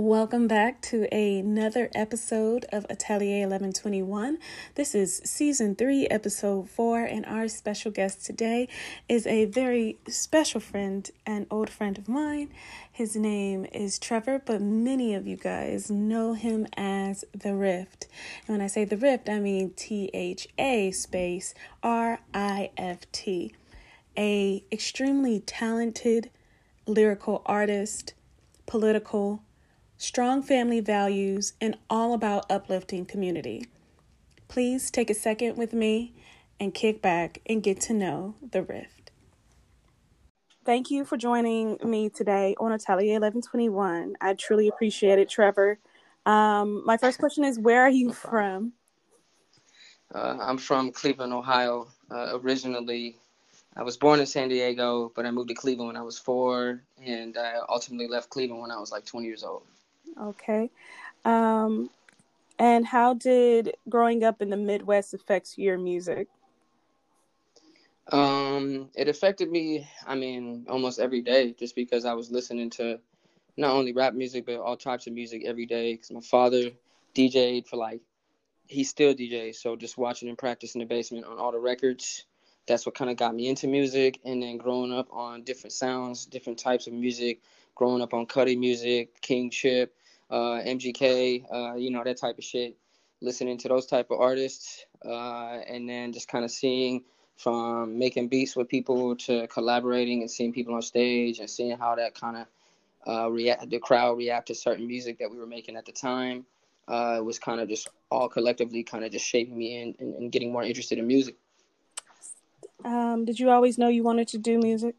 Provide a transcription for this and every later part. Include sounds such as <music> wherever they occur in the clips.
Welcome back to another episode of Atelier 1121. This is season three, episode four, and our special guest today is a very special friend and old friend of mine. His name is Trevor, but many of you guys know him as Tha Rift. And when I say Tha Rift, I mean T H A space R I F T. A extremely talented lyrical artist, political strong family values, and all about uplifting community. Please take a second with me and kick back and get to know Tha Rift. Thank you for joining me today on Atelier 1121. I truly appreciate it, Trevor. Um, my first question is Where are you from? Uh, I'm from Cleveland, Ohio. Uh, originally, I was born in San Diego, but I moved to Cleveland when I was four, and I ultimately left Cleveland when I was like 20 years old. Okay. Um, and how did growing up in the Midwest affect your music? Um, it affected me, I mean, almost every day just because I was listening to not only rap music, but all types of music every day. Because my father DJ'd for like, he still DJs. So just watching him practice in the basement on all the records, that's what kind of got me into music. And then growing up on different sounds, different types of music, growing up on Cudi music, King Chip, uh, MGK, uh, you know, that type of shit. Listening to those type of artists, uh, and then just kind of seeing from making beats with people to collaborating and seeing people on stage and seeing how that kind of uh, react, the crowd react to certain music that we were making at the time. Uh, it was kind of just all collectively kind of just shaping me and, and, and getting more interested in music. Um, did you always know you wanted to do music?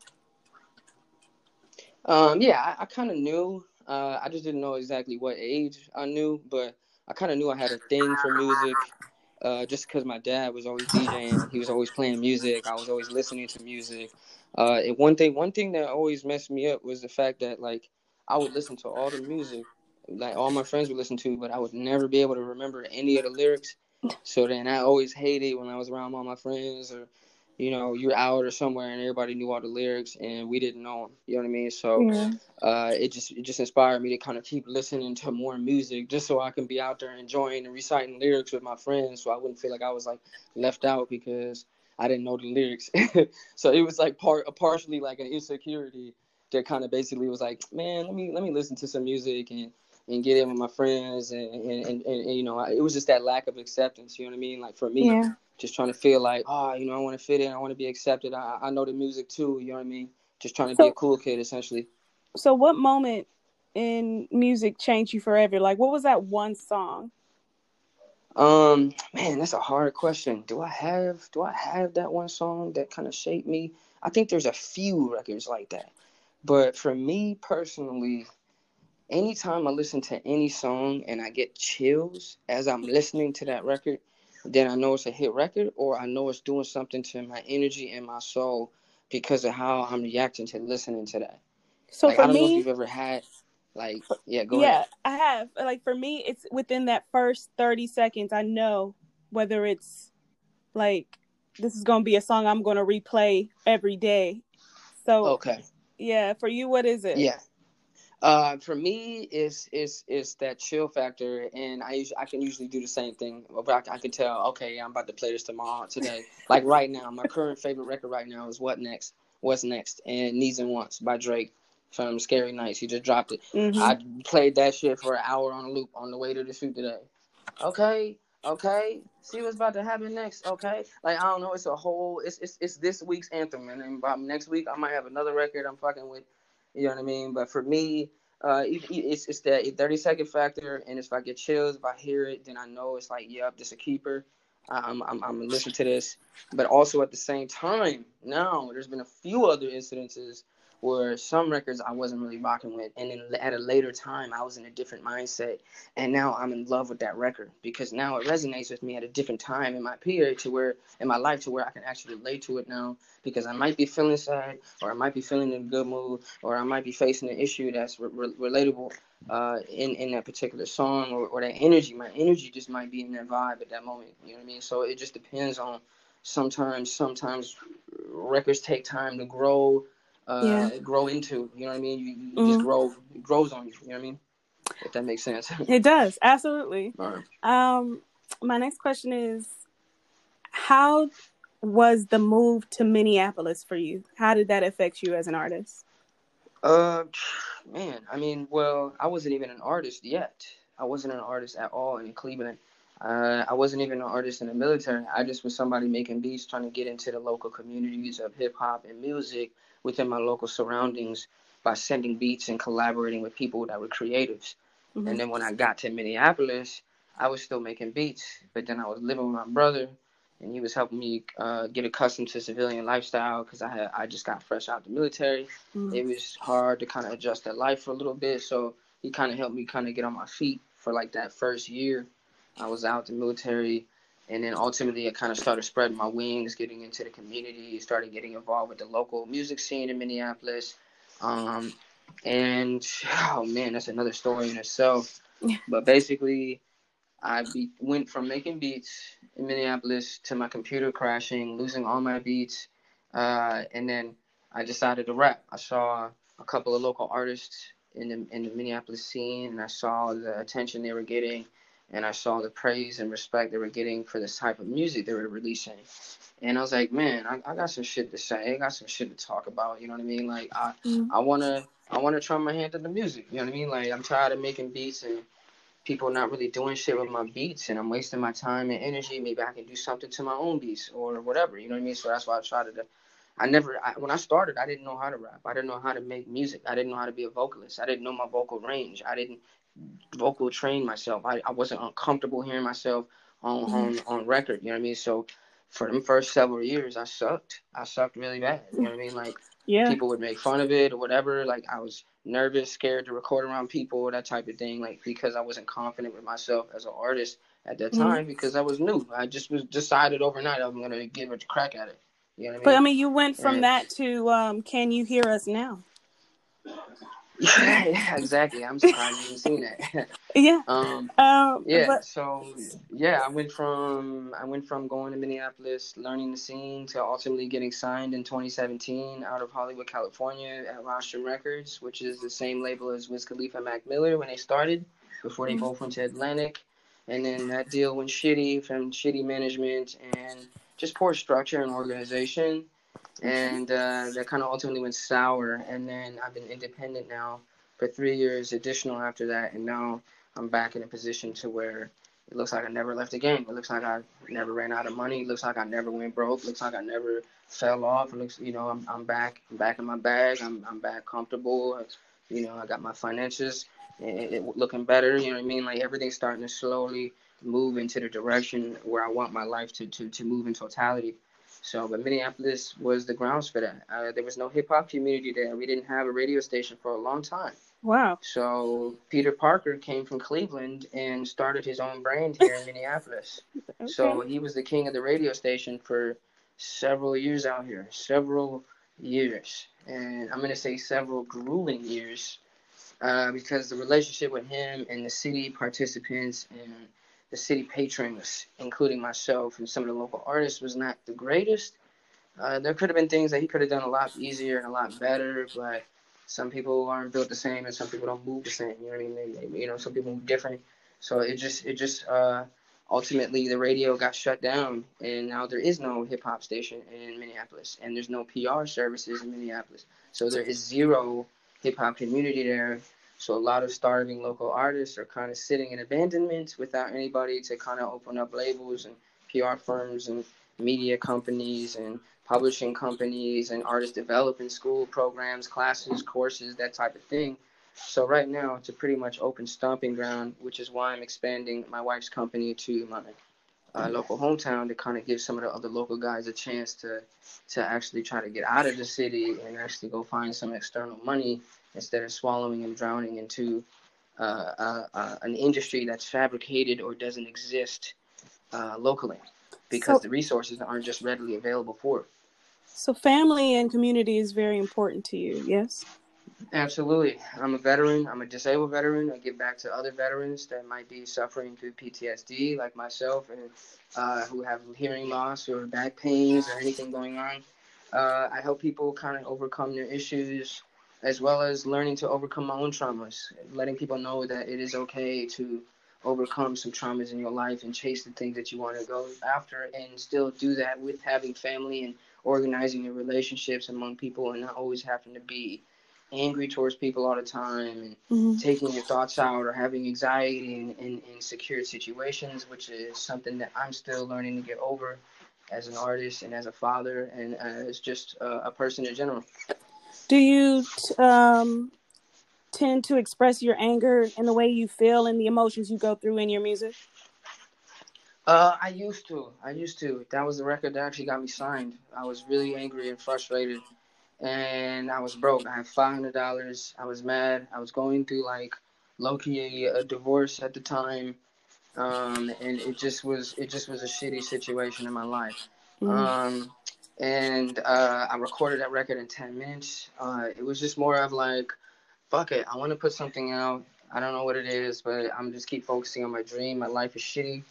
Um, yeah, I, I kind of knew uh, I just didn't know exactly what age I knew, but I kind of knew I had a thing for music. Uh, just because my dad was always DJing, he was always playing music. I was always listening to music. Uh, and one thing, one thing that always messed me up was the fact that like I would listen to all the music, like all my friends would listen to, but I would never be able to remember any of the lyrics. So then I always hated when I was around all my friends or you know, you're out or somewhere and everybody knew all the lyrics and we didn't know them. You know what I mean? So yeah. uh, it just it just inspired me to kind of keep listening to more music just so I can be out there enjoying and reciting lyrics with my friends so I wouldn't feel like I was like left out because I didn't know the lyrics. <laughs> so it was like part partially like an insecurity that kind of basically was like, man, let me let me listen to some music and and get in with my friends and and, and, and you know it was just that lack of acceptance you know what i mean like for me yeah just trying to feel like, oh, you know, I want to fit in, I want to be accepted. I, I know the music too, you know what I mean? Just trying to so, be a cool kid, essentially. So, what moment in music changed you forever? Like, what was that one song? Um, man, that's a hard question. Do I have do I have that one song that kind of shaped me? I think there's a few records like that. But for me personally, anytime I listen to any song and I get chills as I'm listening to that record, then I know it's a hit record, or I know it's doing something to my energy and my soul because of how I'm reacting to listening to that. So like, for I don't me, know if you've ever had like yeah, go yeah, ahead. I have. Like for me, it's within that first thirty seconds. I know whether it's like this is gonna be a song I'm gonna replay every day. So okay, yeah. For you, what is it? Yeah. Uh, for me, it's it's it's that chill factor, and I usually I can usually do the same thing. But I, I can tell, okay, I'm about to play this tomorrow, today. <laughs> like right now, my current favorite record right now is "What Next." What's next? And "Needs and Wants" by Drake from Scary Nights. He just dropped it. Mm-hmm. I played that shit for an hour on a loop on the way to the shoot today. Okay, okay. See what's about to happen next. Okay, like I don't know. It's a whole. It's it's it's this week's anthem, and then by next week I might have another record I'm fucking with you know what I mean? But for me, uh, it's it's that 30 second factor, and if I get chills, if I hear it, then I know it's like, yep, this is a keeper. I'm I'm I'm gonna to this. But also at the same time, now there's been a few other incidences where some records I wasn't really rocking with, and then at a later time I was in a different mindset, and now I'm in love with that record because now it resonates with me at a different time in my period to where in my life to where I can actually relate to it now because I might be feeling sad or I might be feeling in a good mood or I might be facing an issue that's re- re- relatable uh, in in that particular song or, or that energy. My energy just might be in that vibe at that moment. You know what I mean? So it just depends on. Sometimes, sometimes records take time to grow uh, yeah. grow into. You know what I mean? You, you mm-hmm. just grow, it grows on you. You know what I mean? if that makes sense. it does absolutely. <laughs> Right. Um, my next question is, how was the move to Minneapolis for you? How did that affect you as an artist? Uh, man, I mean, well, I wasn't even an artist yet. I wasn't an artist at all in Cleveland. Uh, I wasn't even an artist in the military. I just was somebody making beats, trying to get into the local communities of hip hop and music within my local surroundings by sending beats and collaborating with people that were creatives. Mm-hmm. And then when I got to Minneapolis, I was still making beats, but then I was living with my brother, and he was helping me uh, get accustomed to civilian lifestyle because I had I just got fresh out the military. Mm-hmm. It was hard to kind of adjust that life for a little bit, so he kind of helped me kind of get on my feet for like that first year. I was out the military, and then ultimately I kind of started spreading my wings, getting into the community, started getting involved with the local music scene in Minneapolis. Um, and oh man, that's another story in itself. Yeah. But basically, I be, went from making beats in Minneapolis to my computer crashing, losing all my beats, uh, and then I decided to rap. I saw a couple of local artists in the in the Minneapolis scene, and I saw the attention they were getting, and I saw the praise and respect they were getting for this type of music they were releasing. And I was like, man, I, I got some shit to say. I got some shit to talk about. You know what I mean? Like I mm-hmm. I wanna I wanna try my hand at the music. You know what I mean? Like I'm tired of making beats and people not really doing shit with my beats and I'm wasting my time and energy. Maybe I can do something to my own beats or whatever. You know what I mean? So that's why I tried to. I never, I, when I started, I didn't know how to rap. I didn't know how to make music. I didn't know how to be a vocalist. I didn't know my vocal range. I didn't vocal train myself. I, I wasn't uncomfortable hearing myself on, mm-hmm. on, on record. You know what I mean? So for them first several years, I sucked. I sucked really bad. You know what I mean? Like, yeah. people would make fun of it or whatever. Like, I was nervous, scared to record around people, that type of thing. Like because I wasn't confident with myself as an artist at that mm-hmm. time mm-hmm. because I was new. I just was decided overnight I'm gonna give it a crack at it. You know what I mean? But I mean, you went from and, that to um, "Can You Hear Us Now"? Yeah, <laughs> exactly. I'm surprised you haven't seen that. <laughs> yeah. Um, um, yeah. But... So yeah, I went from I went from going to Minneapolis, learning the scene, to ultimately getting signed in 2017 out of Hollywood, California, at Rostrum Records, which is the same label as Wiz Khalifa, and Mac Miller when they started before they mm-hmm. both went to Atlantic. And then that deal went shitty from shitty management and just poor structure and organization and uh, that kind of ultimately went sour. And then I've been independent now for three years, additional after that, and now I'm back in a position to where it looks like I never left the game. It looks like I never ran out of money. It looks like I never went broke. It looks like I never fell off. It looks, you know, I'm, I'm back. I'm back in my bag. I'm, I'm back comfortable. You know, I got my finances it, it looking better. You know what I mean? Like everything's starting to slowly move into the direction where I want my life to, to, to move in totality. So, but Minneapolis was the grounds for that. Uh, there was no hip hop community there. We didn't have a radio station for a long time. Wow. So Peter Parker came from Cleveland and started his own brand here in <laughs> Minneapolis. Okay. So he was the king of the radio station for several years out here, several years, and I'm gonna say several grueling years, uh, because the relationship with him and the city participants and the city patrons, including myself and some of the local artists, was not the greatest. Uh, there could have been things that he could have done a lot easier and a lot better, but some people aren't built the same and some people don't move the same. You know what I mean? They, they, you know, some people move different. So it just, it just, uh, ultimately the radio got shut down and now there is no hip hop station in Minneapolis and there's no PR services in Minneapolis. So there is zero hip hop community there so a lot of starving local artists are kind of sitting in abandonment without anybody to kind of open up labels and PR firms and media companies and publishing companies and artist development school programs, classes, courses, that type of thing. So right now it's a pretty much open stomping ground, which is why I'm expanding my wife's company to my uh, local hometown to kind of give some of the other local guys a chance to to actually try to get out of the city and actually go find some external money instead of swallowing and drowning into uh, uh, uh, an industry that's fabricated or doesn't exist uh, locally because so, the resources aren't just readily available for it. So, family and community is very important to you, yes? Absolutely. I'm a veteran. I'm a disabled veteran. I give back to other veterans that might be suffering through PTSD, like myself, and uh, who have hearing loss or back pains or anything going on. Uh, I help people kind of overcome their issues as well as learning to overcome my own traumas, letting people know that it is okay to overcome some traumas in your life and chase the things that you want to go after and still do that with having family and organizing your relationships among people and not always having to be angry towards people all the time and mm-hmm. taking your thoughts out or having anxiety in, in, in secure situations, which is something that I'm still learning to get over as an artist and as a father and as just a, a person in general. Do you um, tend to express your anger in the way you feel and the emotions you go through in your music? Uh, I used to. I used to. That was the record that actually got me signed. I was really angry and frustrated, and I was broke. I had five hundred dollars. I was mad. I was going through like low key a, a divorce at the time, um, and it just was it just was a shitty situation in my life. Mm-hmm. Um, and uh, I recorded that record in ten minutes. Uh, it was just more of like fuck it, I want to put something out. I don't know what it is, but I'm just keep focusing on my dream. My life is shitty.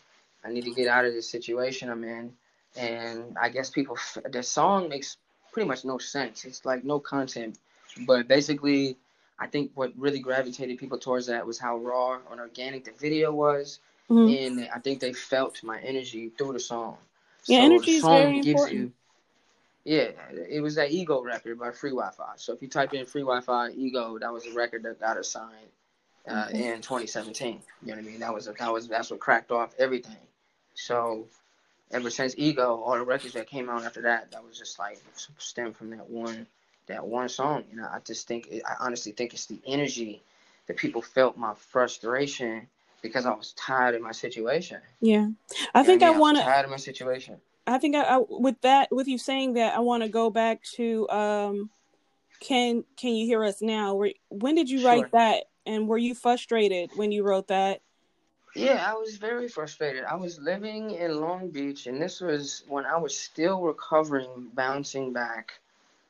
I need to get out of this situation I'm in. And I guess people, <laughs> the song makes pretty much no sense. It's like no content. But basically, I think what really gravitated people towards that was how raw and organic the video was. Mm-hmm. And I think they felt my energy through the song. Yeah, so energy is very important. You, yeah, it was that Ego record by Free Wi-Fi. So if you type in Free Wi-Fi Ego, that was a record that got us signed uh, mm-hmm. in 2017. You know what I mean? That was a, that was that's what cracked off everything. So ever since Ego, all the records that came out after that, that was just like stem from that one that one song. You know, I just think I honestly think it's the energy that people felt my frustration because I was tired of my situation. Yeah, I think I, I want to tired of my situation. I think I, I, with that with you saying that I want to go back to um can can you hear us now? Where, when did you sure. write that and were you frustrated when you wrote that? Yeah, I was very frustrated. I was living in Long Beach and this was when I was still recovering bouncing back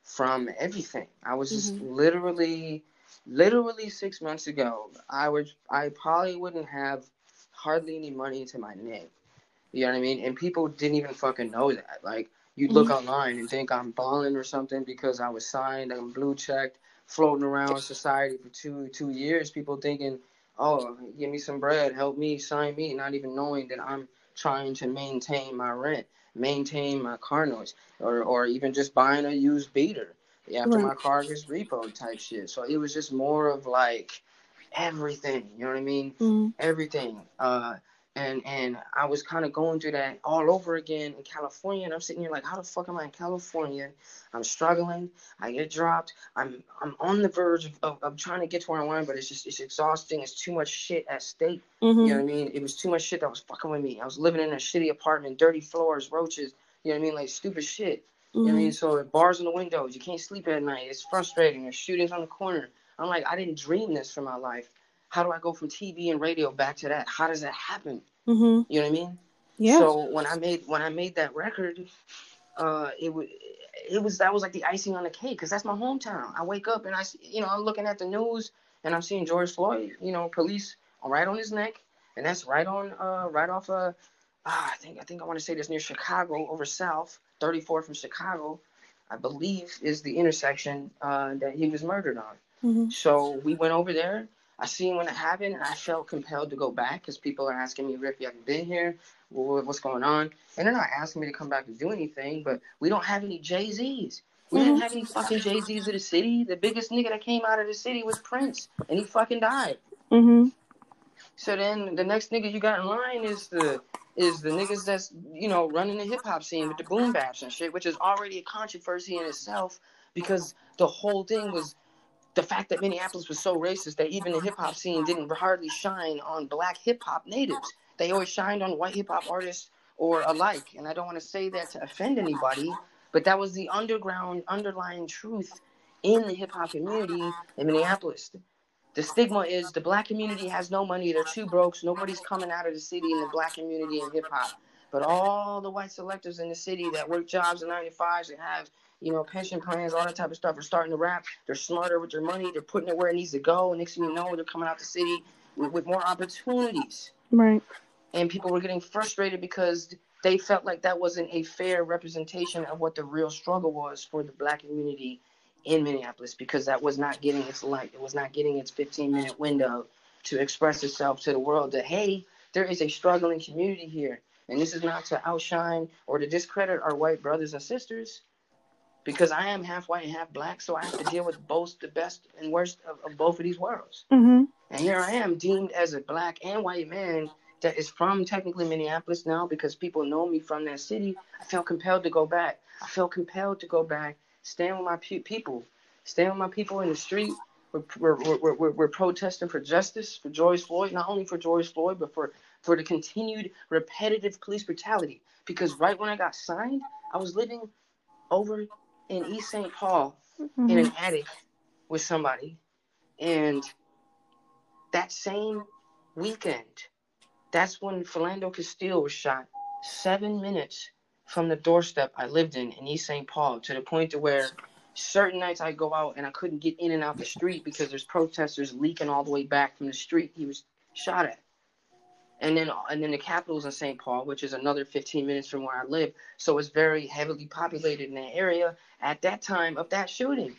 from everything. I was just mm-hmm. literally literally 6 months ago. I would I probably wouldn't have hardly any money to my name you know what I mean? And people didn't even fucking know that. Like you'd look mm-hmm. online and think I'm balling or something because I was signed, I'm blue checked, floating around society for two two years. People thinking, oh, give me some bread, help me, sign me, not even knowing that I'm trying to maintain my rent, maintain my car noise, or or even just buying a used beater after right. my car gets repo type shit. So it was just more of like everything. You know what I mean? Mm-hmm. Everything. Uh, and and I was kind of going through that all over again in California, and I'm sitting here like, how the fuck am I in California? I'm struggling. I get dropped. I'm I'm on the verge of, of, of trying to get to where I want, but it's just it's exhausting. It's too much shit at stake. Mm-hmm. You know what I mean? It was too much shit that was fucking with me. I was living in a shitty apartment, dirty floors, roaches. You know what I mean? Like stupid shit. Mm-hmm. You know what I mean? Mm-hmm. So bars in the windows, you can't sleep at night. It's frustrating. There's shootings on the corner. I'm like, I didn't dream this for my life. How do I go from TV and radio back to that? How does that happen? Mm-hmm. You know what I mean? Yeah. So when I made when I made that record, uh, it was it was that was like the icing on the cake because that's my hometown. I wake up and I you know I'm looking at the news and I'm seeing George Floyd, you know, police right on his neck, and that's right on uh right off uh, uh I think I think I want to say this near Chicago over south, 34 from Chicago, I believe is the intersection uh, that he was murdered on. Mm-hmm. So we went over there I seen when it happened, and I felt compelled to go back because people are asking me, Rick, you haven't been here. What's going on? And they're not asking me to come back and do anything, but we don't have any Jay Z's. We mm-hmm. didn't have any fucking Jay Z's of the city. The biggest nigga that came out of the city was Prince, and he fucking died. Mm-hmm. So then the next nigga you got in line is the is the niggas that's you know running the hip hop scene with the boom baps and shit, which is already a controversy in itself because the whole thing was the fact that Minneapolis was so racist that even the hip hop scene didn't hardly shine on black hip hop natives. They always shined on white hip hop artists or alike. And I don't want to say that to offend anybody, but that was the underground, underlying truth in the hip hop community in Minneapolis. The stigma is the black community has no money, they're too broke, so nobody's coming out of the city in the black community in hip hop. But all the white selectors in the city that work jobs in 95s and have you know, pension plans, all that type of stuff are starting to rap. They're smarter with their money. They're putting it where it needs to go. And next thing you know, they're coming out the city with, with more opportunities. Right. And people were getting frustrated because they felt like that wasn't a fair representation of what the real struggle was for the black community in Minneapolis because that was not getting its light. It was not getting its 15 minute window to express itself to the world that, hey, there is a struggling community here. And this is not to outshine or to discredit our white brothers and sisters because I am half white and half black. So I have to deal with both the best and worst of, of both of these worlds. Mm-hmm. And here I am deemed as a black and white man that is from technically Minneapolis now because people know me from that city. I felt compelled to go back. I felt compelled to go back, stand with my pe- people, stand with my people in the street. We're, we're, we're, we're, we're protesting for justice for George Floyd, not only for George Floyd, but for, for the continued repetitive police brutality. Because right when I got signed, I was living over in East St. Paul Mm-hmm. in an attic with somebody. And that same weekend, that's when Philando Castile was shot seven minutes from the doorstep I lived in in East St. Paul to the point to where certain nights I go out and I couldn't get in and out the street because there's protesters leaking all the way back from the street he was shot at. And then and then the Capitol's in St. Paul, which is another 15 minutes from where I live. So it's very heavily populated in that area at that time of that shooting.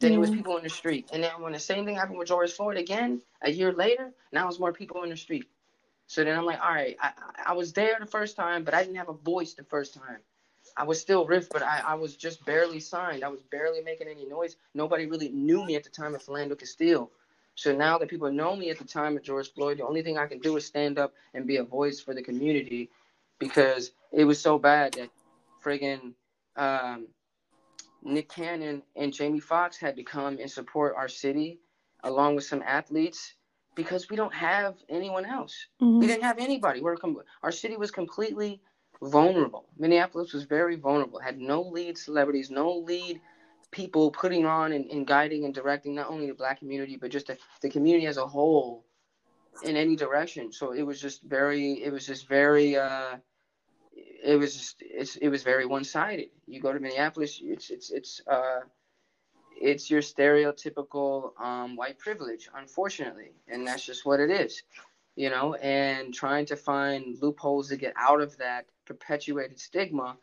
Then it was Mhm. people in the street. And then when the same thing happened with George Floyd again, a year later, now it's more people in the street. So then I'm like, all right, I, I I was there the first time, but I didn't have a voice the first time. I was still Rift, but I, I was just barely signed. I was barely making any noise. Nobody really knew me at the time of Philando Castile. So now that people know me at the time of George Floyd, the only thing I can do is stand up and be a voice for the community because it was so bad that friggin' um, Nick Cannon and Jamie Foxx had to come and support our city along with some athletes because we don't have anyone else. We Mm-hmm. didn't have anybody. We're com- our city was completely vulnerable. Minneapolis was very vulnerable. Had no lead celebrities, no lead people putting on and, and guiding and directing not only the black community but just the, the community as a whole in any direction. So it was just very. It was just very. Uh, it was just. It's. It was very one sided. You go to Minneapolis. It's. It's. It's. Uh, it's your stereotypical um, white privilege, unfortunately, and that's just what it is, you know. And trying to find loopholes to get out of that perpetuated stigma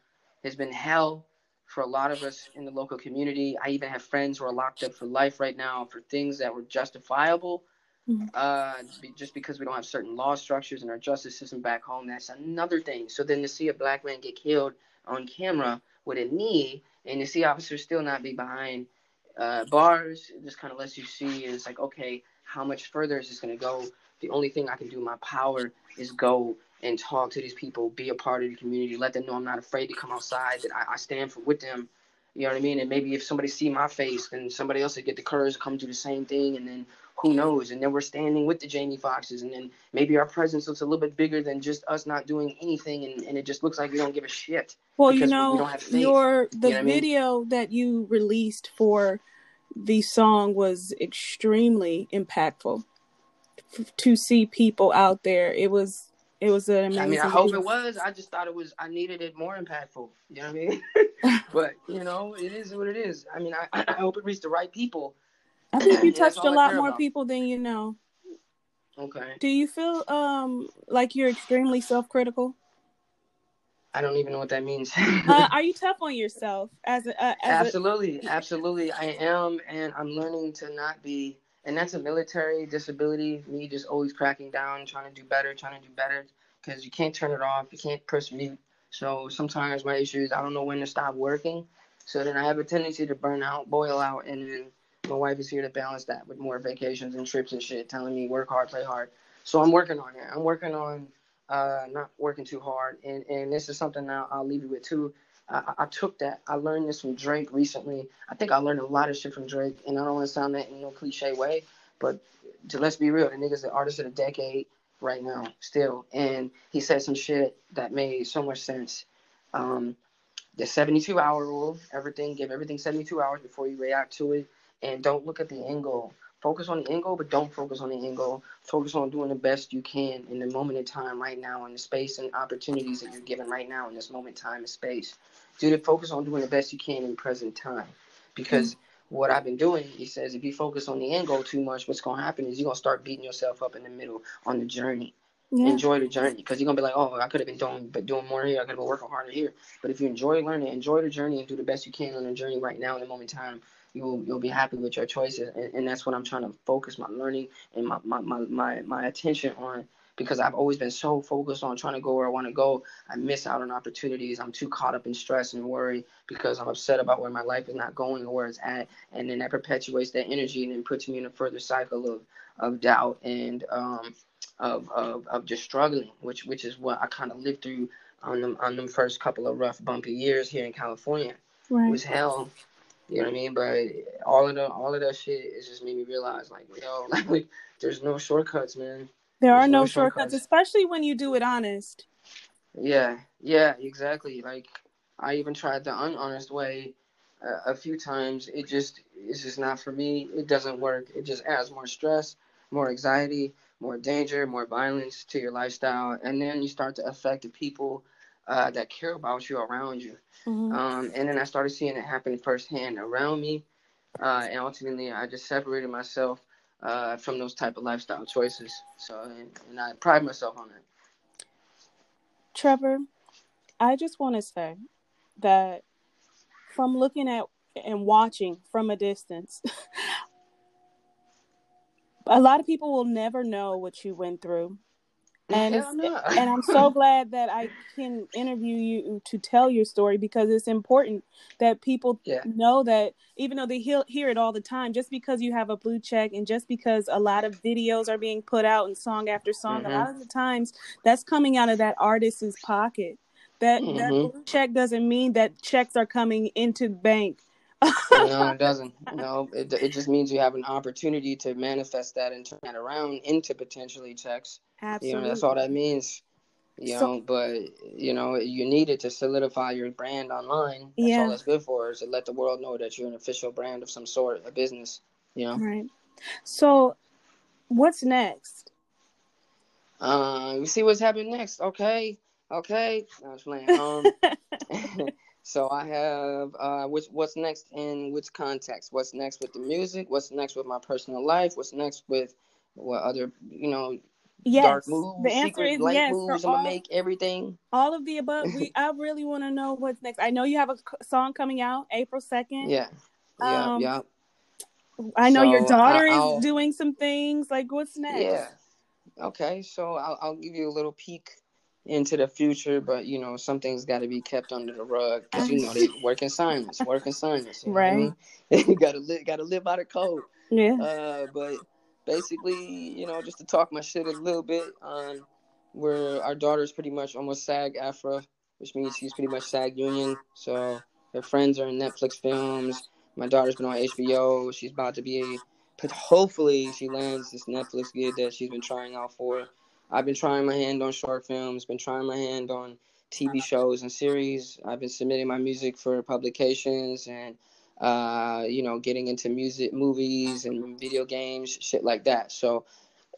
has been hell for a lot of us in the local community. I even have friends who are locked up for life right now for things that were justifiable, Mhm. uh, just because we don't have certain law structures in our justice system back home. That's another thing. So then to see a black man get killed on camera with a knee, and to see officers still not be behind uh, bars, it just kind of lets you see is like, okay, how much further is this going to go? The only thing I can do in my power is go and talk to these people, be a part of the community, let them know I'm not afraid to come outside, that I, I stand for with them. You know what I mean? And maybe if somebody see my face, then somebody else would get the courage to come do the same thing, and then who knows? And then we're standing with the Jamie Foxes, and then maybe our presence looks a little bit bigger than just us not doing anything, and, and it just looks like we don't give a shit. Well, you we know, don't have faith. your the You know what I mean? video that you released for the song was extremely impactful to see people out there. It was it was an amazing. I mean, I hope it was. I just thought it was. I needed it more impactful. You know what I mean? <laughs> but you know, it is what it is. I mean, I, <clears throat> I hope it reached the right people. I think you touched a lot more about. people than you know. Okay. Do you feel um like you're extremely self critical? I don't even know what that means. uh, <laughs> are you tough on yourself as a uh, as a, absolutely, absolutely, I am, and I'm learning to not be. And that's a military disability. Me just always cracking down, trying to do better, trying to do better, because you can't turn it off. You can't press mute. So sometimes my issues, I don't know when to stop working. So then I have a tendency to burn out, boil out, and then my wife is here to balance that with more vacations and trips and shit, telling me work hard, play hard. So I'm working on it. I'm working on uh, not working too hard, and and this is something now I'll leave you with too. I, I took that. I learned this from Drake recently. I think I learned a lot of shit from Drake, and I don't want to sound that in no cliche way, but let's be real, the nigga's the artist of the decade right now, still. And he said some shit that made so much sense. Um, the 72 hour rule, everything, give everything 72 hours before you react to it, and don't look at the end goal. Focus on the end goal, but don't focus on the end goal. Focus on doing the best you can in the moment in time right now, in the space and opportunities that you're given right now in this moment, time, and space. Do the focus on doing the best you can in present time. Because what I've been doing, he says, if you focus on the end goal too much, what's gonna happen is you're gonna start beating yourself up in the middle on the journey. yeah. Enjoy the journey because you're gonna be like, oh, I could have been doing, but doing more here. I could have been working harder here. But if you enjoy learning, enjoy the journey, and do the best you can on the journey right now in the moment in time. You'll you'll be happy with your choices, and, and that's what I'm trying to focus my learning and my my, my, my, my attention on because I've always been so focused on trying to go where I want to go. I miss out on opportunities. I'm too caught up in stress and worry because I'm upset about where my life is not going or where it's at. And then that perpetuates that energy and then puts me in a further cycle of, of doubt and um, of, of, of just struggling, which which is what I kind of lived through on them on them first couple of rough bumpy years here in California. Right. It was hell. You know what I mean? But all of the all of that shit is just made me realize like, yo, <laughs> like there's no shortcuts, man. There are no, no shortcuts, shortcuts, especially when you do it honest. Yeah, yeah, exactly. Like I even tried the unhonest way uh, a few times. It just it's just not for me. It doesn't work. It just adds more stress, more anxiety, more danger, more violence to your lifestyle, and then you start to affect the people uh, that care about you around you. Mm-hmm. Um, and then I started seeing it happen firsthand around me, uh, and ultimately I just separated myself uh, from those type of lifestyle choices. So, and, and I pride myself on that. Trevor, I just want to say that from looking at and watching from a distance, <laughs> a lot of people will never know what you went through and <laughs> and I'm so glad that I can interview you to tell your story because it's important that people yeah. know that even though they hear, hear it all the time, just because you have a blue check and just because a lot of videos are being put out and song after song, mm-hmm. a lot of the times that's coming out of that artist's pocket. That mm-hmm. that blue check doesn't mean that checks are coming into the bank. no, it <laughs> doesn't. No, it, it just means you have an opportunity to manifest that and turn that around into potentially checks. Absolutely. You know, that's all that means. You so, know, but you know, you need it to solidify your brand online. That's yeah. all that's good for is to let the world know that you're an official brand of some sort, a business. You know. Right. So, what's next? Uh, we see what's happening next. Okay, okay. I was playing. <laughs> Um, <laughs> so I have uh, which what's next in which context? What's next with the music? What's next with my personal life? What's next with what other you know yes. dark moves, the answer secret, is light yes, moves. I'm gonna make everything. All of the above. we <laughs> I really want to know what's next. I know you have a song coming out April second. Yeah. Yeah. Um, yeah. I know so your daughter I, is doing some things. Like, what's next? Yeah. Okay, so I'll, I'll give you a little peek into the future, but you know, something's got to be kept under the rug because you know they <laughs> work in silence, work in silence. right. I mean? <laughs> you gotta live, gotta live by the code. Yeah. Uh, but basically, you know, just to talk my shit a little bit on where our daughter's pretty much almost SAG AFTRA, which means she's pretty much SAG union. So her friends are in Netflix films. My daughter's been on HBO. She's about to be, but hopefully she lands this Netflix gig that she's been trying out for. I've been trying my hand on short films, been trying my hand on TV shows and series. I've been submitting my music for publications and uh, you know, getting into music, movies, and video games, shit like that. So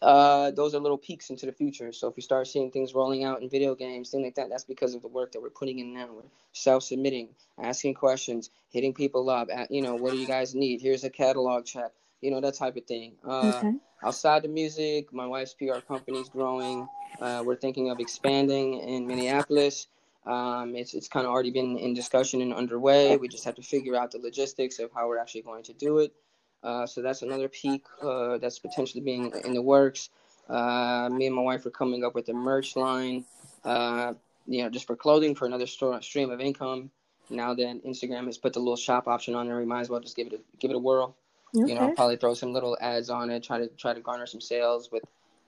uh, those are little peeks into the future. So if we start seeing things rolling out in video games, things like that, that's because of the work that we're putting in now. We're self-submitting, asking questions, hitting people up. At, you know, what do you guys need? Here's a catalog check. You know that type of thing. Uh, okay. Outside the music, my wife's PR company is growing. Uh, we're thinking of expanding in Minneapolis. Um, it's it's kind of already been in discussion and underway. We just have to figure out the logistics of how we're actually going to do it. Uh, so that's another peak uh, that's potentially being in the works. Uh, me and my wife are coming up with a merch line, uh, you know, just for clothing for another store, stream of income. Now that Instagram has put the little shop option on there, we might as well just give it a give it a whirl. Okay. You know, probably throw some little ads on it, try to try to garner some sales with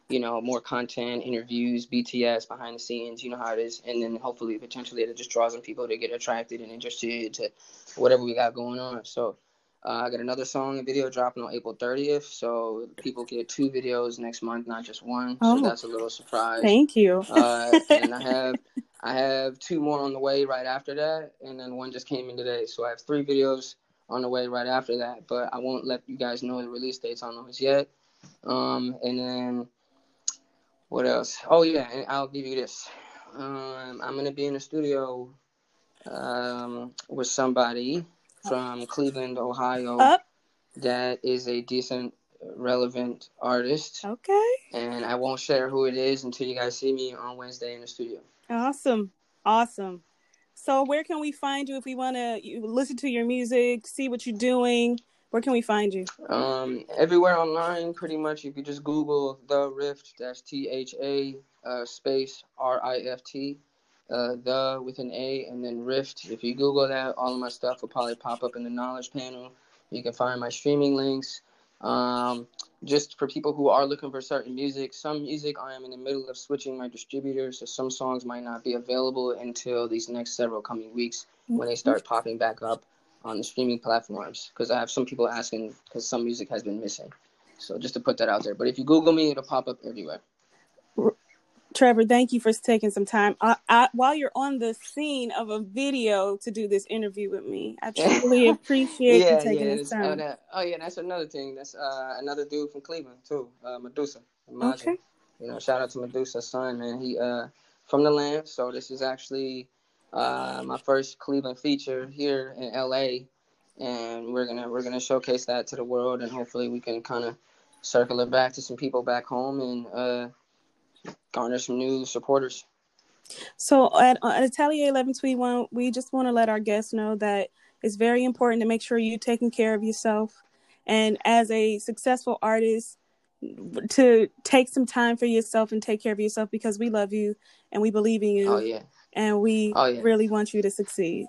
you know, more content, interviews, BTS, behind the scenes, you know how it is. And then hopefully, potentially, it just draws in people to get attracted and interested to whatever we got going on. So uh, I got another song and video dropping on April 30th. So people get two videos next month, not just one. Oh, so that's a little surprise. Thank you. uh, and I have I have two more on the way right after that, and then one just came in today. So I have three videos on the way right after that. But I won't let you guys know the release dates on those yet. Um, and then what else? Oh yeah, and I'll give you this. Um, I'm gonna be in the studio um, with somebody from Cleveland, Ohio. Up. That is a decent, relevant artist. Okay. And I won't share who it is until you guys see me on Wednesday in the studio. Awesome, awesome. So where can we find you if we want to listen to your music, see what you're doing? Where can we find you? Um, everywhere online, pretty much. If you just Google Tha Rift, that's T H A uh, space R I F T, uh, the with an A, and then Rift. If you Google that, all of my stuff will probably pop up in the knowledge panel. You can find my streaming links. Um, just for people who are looking for certain music, some music I am in the middle of switching my distributor, so some songs might not be available until these next several coming weeks when they start popping back up on the streaming platforms. Because I have some people asking because some music has been missing. So just to put that out there. But if you Google me, it'll pop up everywhere. Trevor, thank you for taking some time I, I, while you're on the scene of a video to do this interview with me. I <laughs> truly appreciate yeah, you taking yeah, this time. Oh, that, oh, yeah, that's another thing. That's uh, another dude from Cleveland too, uh, Medusa. Imagine. Okay. You know, shout out to Medusa's son, man. He uh from the land, so this is actually uh my first Cleveland feature here in LA, and we're gonna we're gonna showcase that to the world, and hopefully we can kind of circle it back to some people back home and uh garner some new supporters. So at, at Atelier 1121, we just want to let our guests know that it's very important to make sure you're taking care of yourself. And as a successful artist, to take some time for yourself and take care of yourself because we love you and we believe in you. Oh, yeah. And we oh, yeah. really want you to succeed.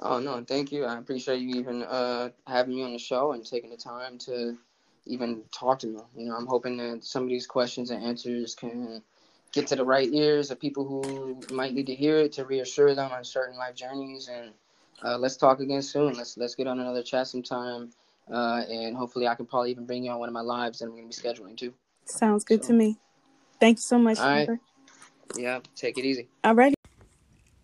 Oh, no, thank you. I appreciate you even uh, having me on the show and taking the time to even talk to me. You know, I'm hoping that some of these questions and answers can get to the right ears of people who might need to hear it to reassure them on certain life journeys. And uh, let's talk again soon. Let's let's get on another chat sometime. Uh, and hopefully, I can probably even bring you on one of my lives that I'm going to be scheduling too. Sounds good so. to me. Thank you so much. All right. Yeah, take it easy. All right.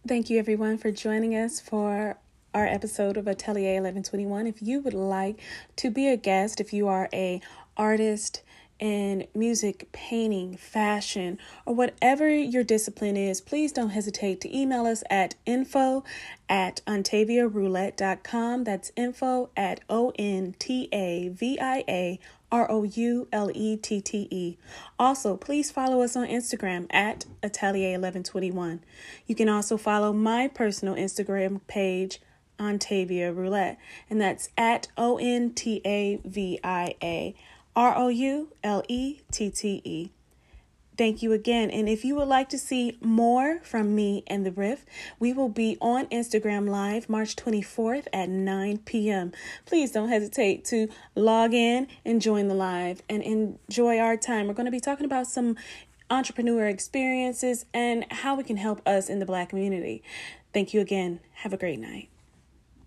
Thank you, everyone, for joining us for our episode of Atelier 1121. If you would like to be a guest, if you are a artist in music, painting, fashion, or whatever your discipline is, please don't hesitate to email us at info at ontaviaroulette.com. That's info at O N T A V I A R O U L E T T E. Also, please follow us on Instagram at Atelier1121. You can also follow my personal Instagram page Ontavia Roulette, and that's at O N T A V I A R O U L E T T E. Thank you again. And if you would like to see more from me and the Rift, we will be on Instagram Live March 24th at 9 p.m. Please don't hesitate to log in and join the live and enjoy our time. We're going to be talking about some entrepreneur experiences and how we can help us in the Black community. Thank you again. Have a great night.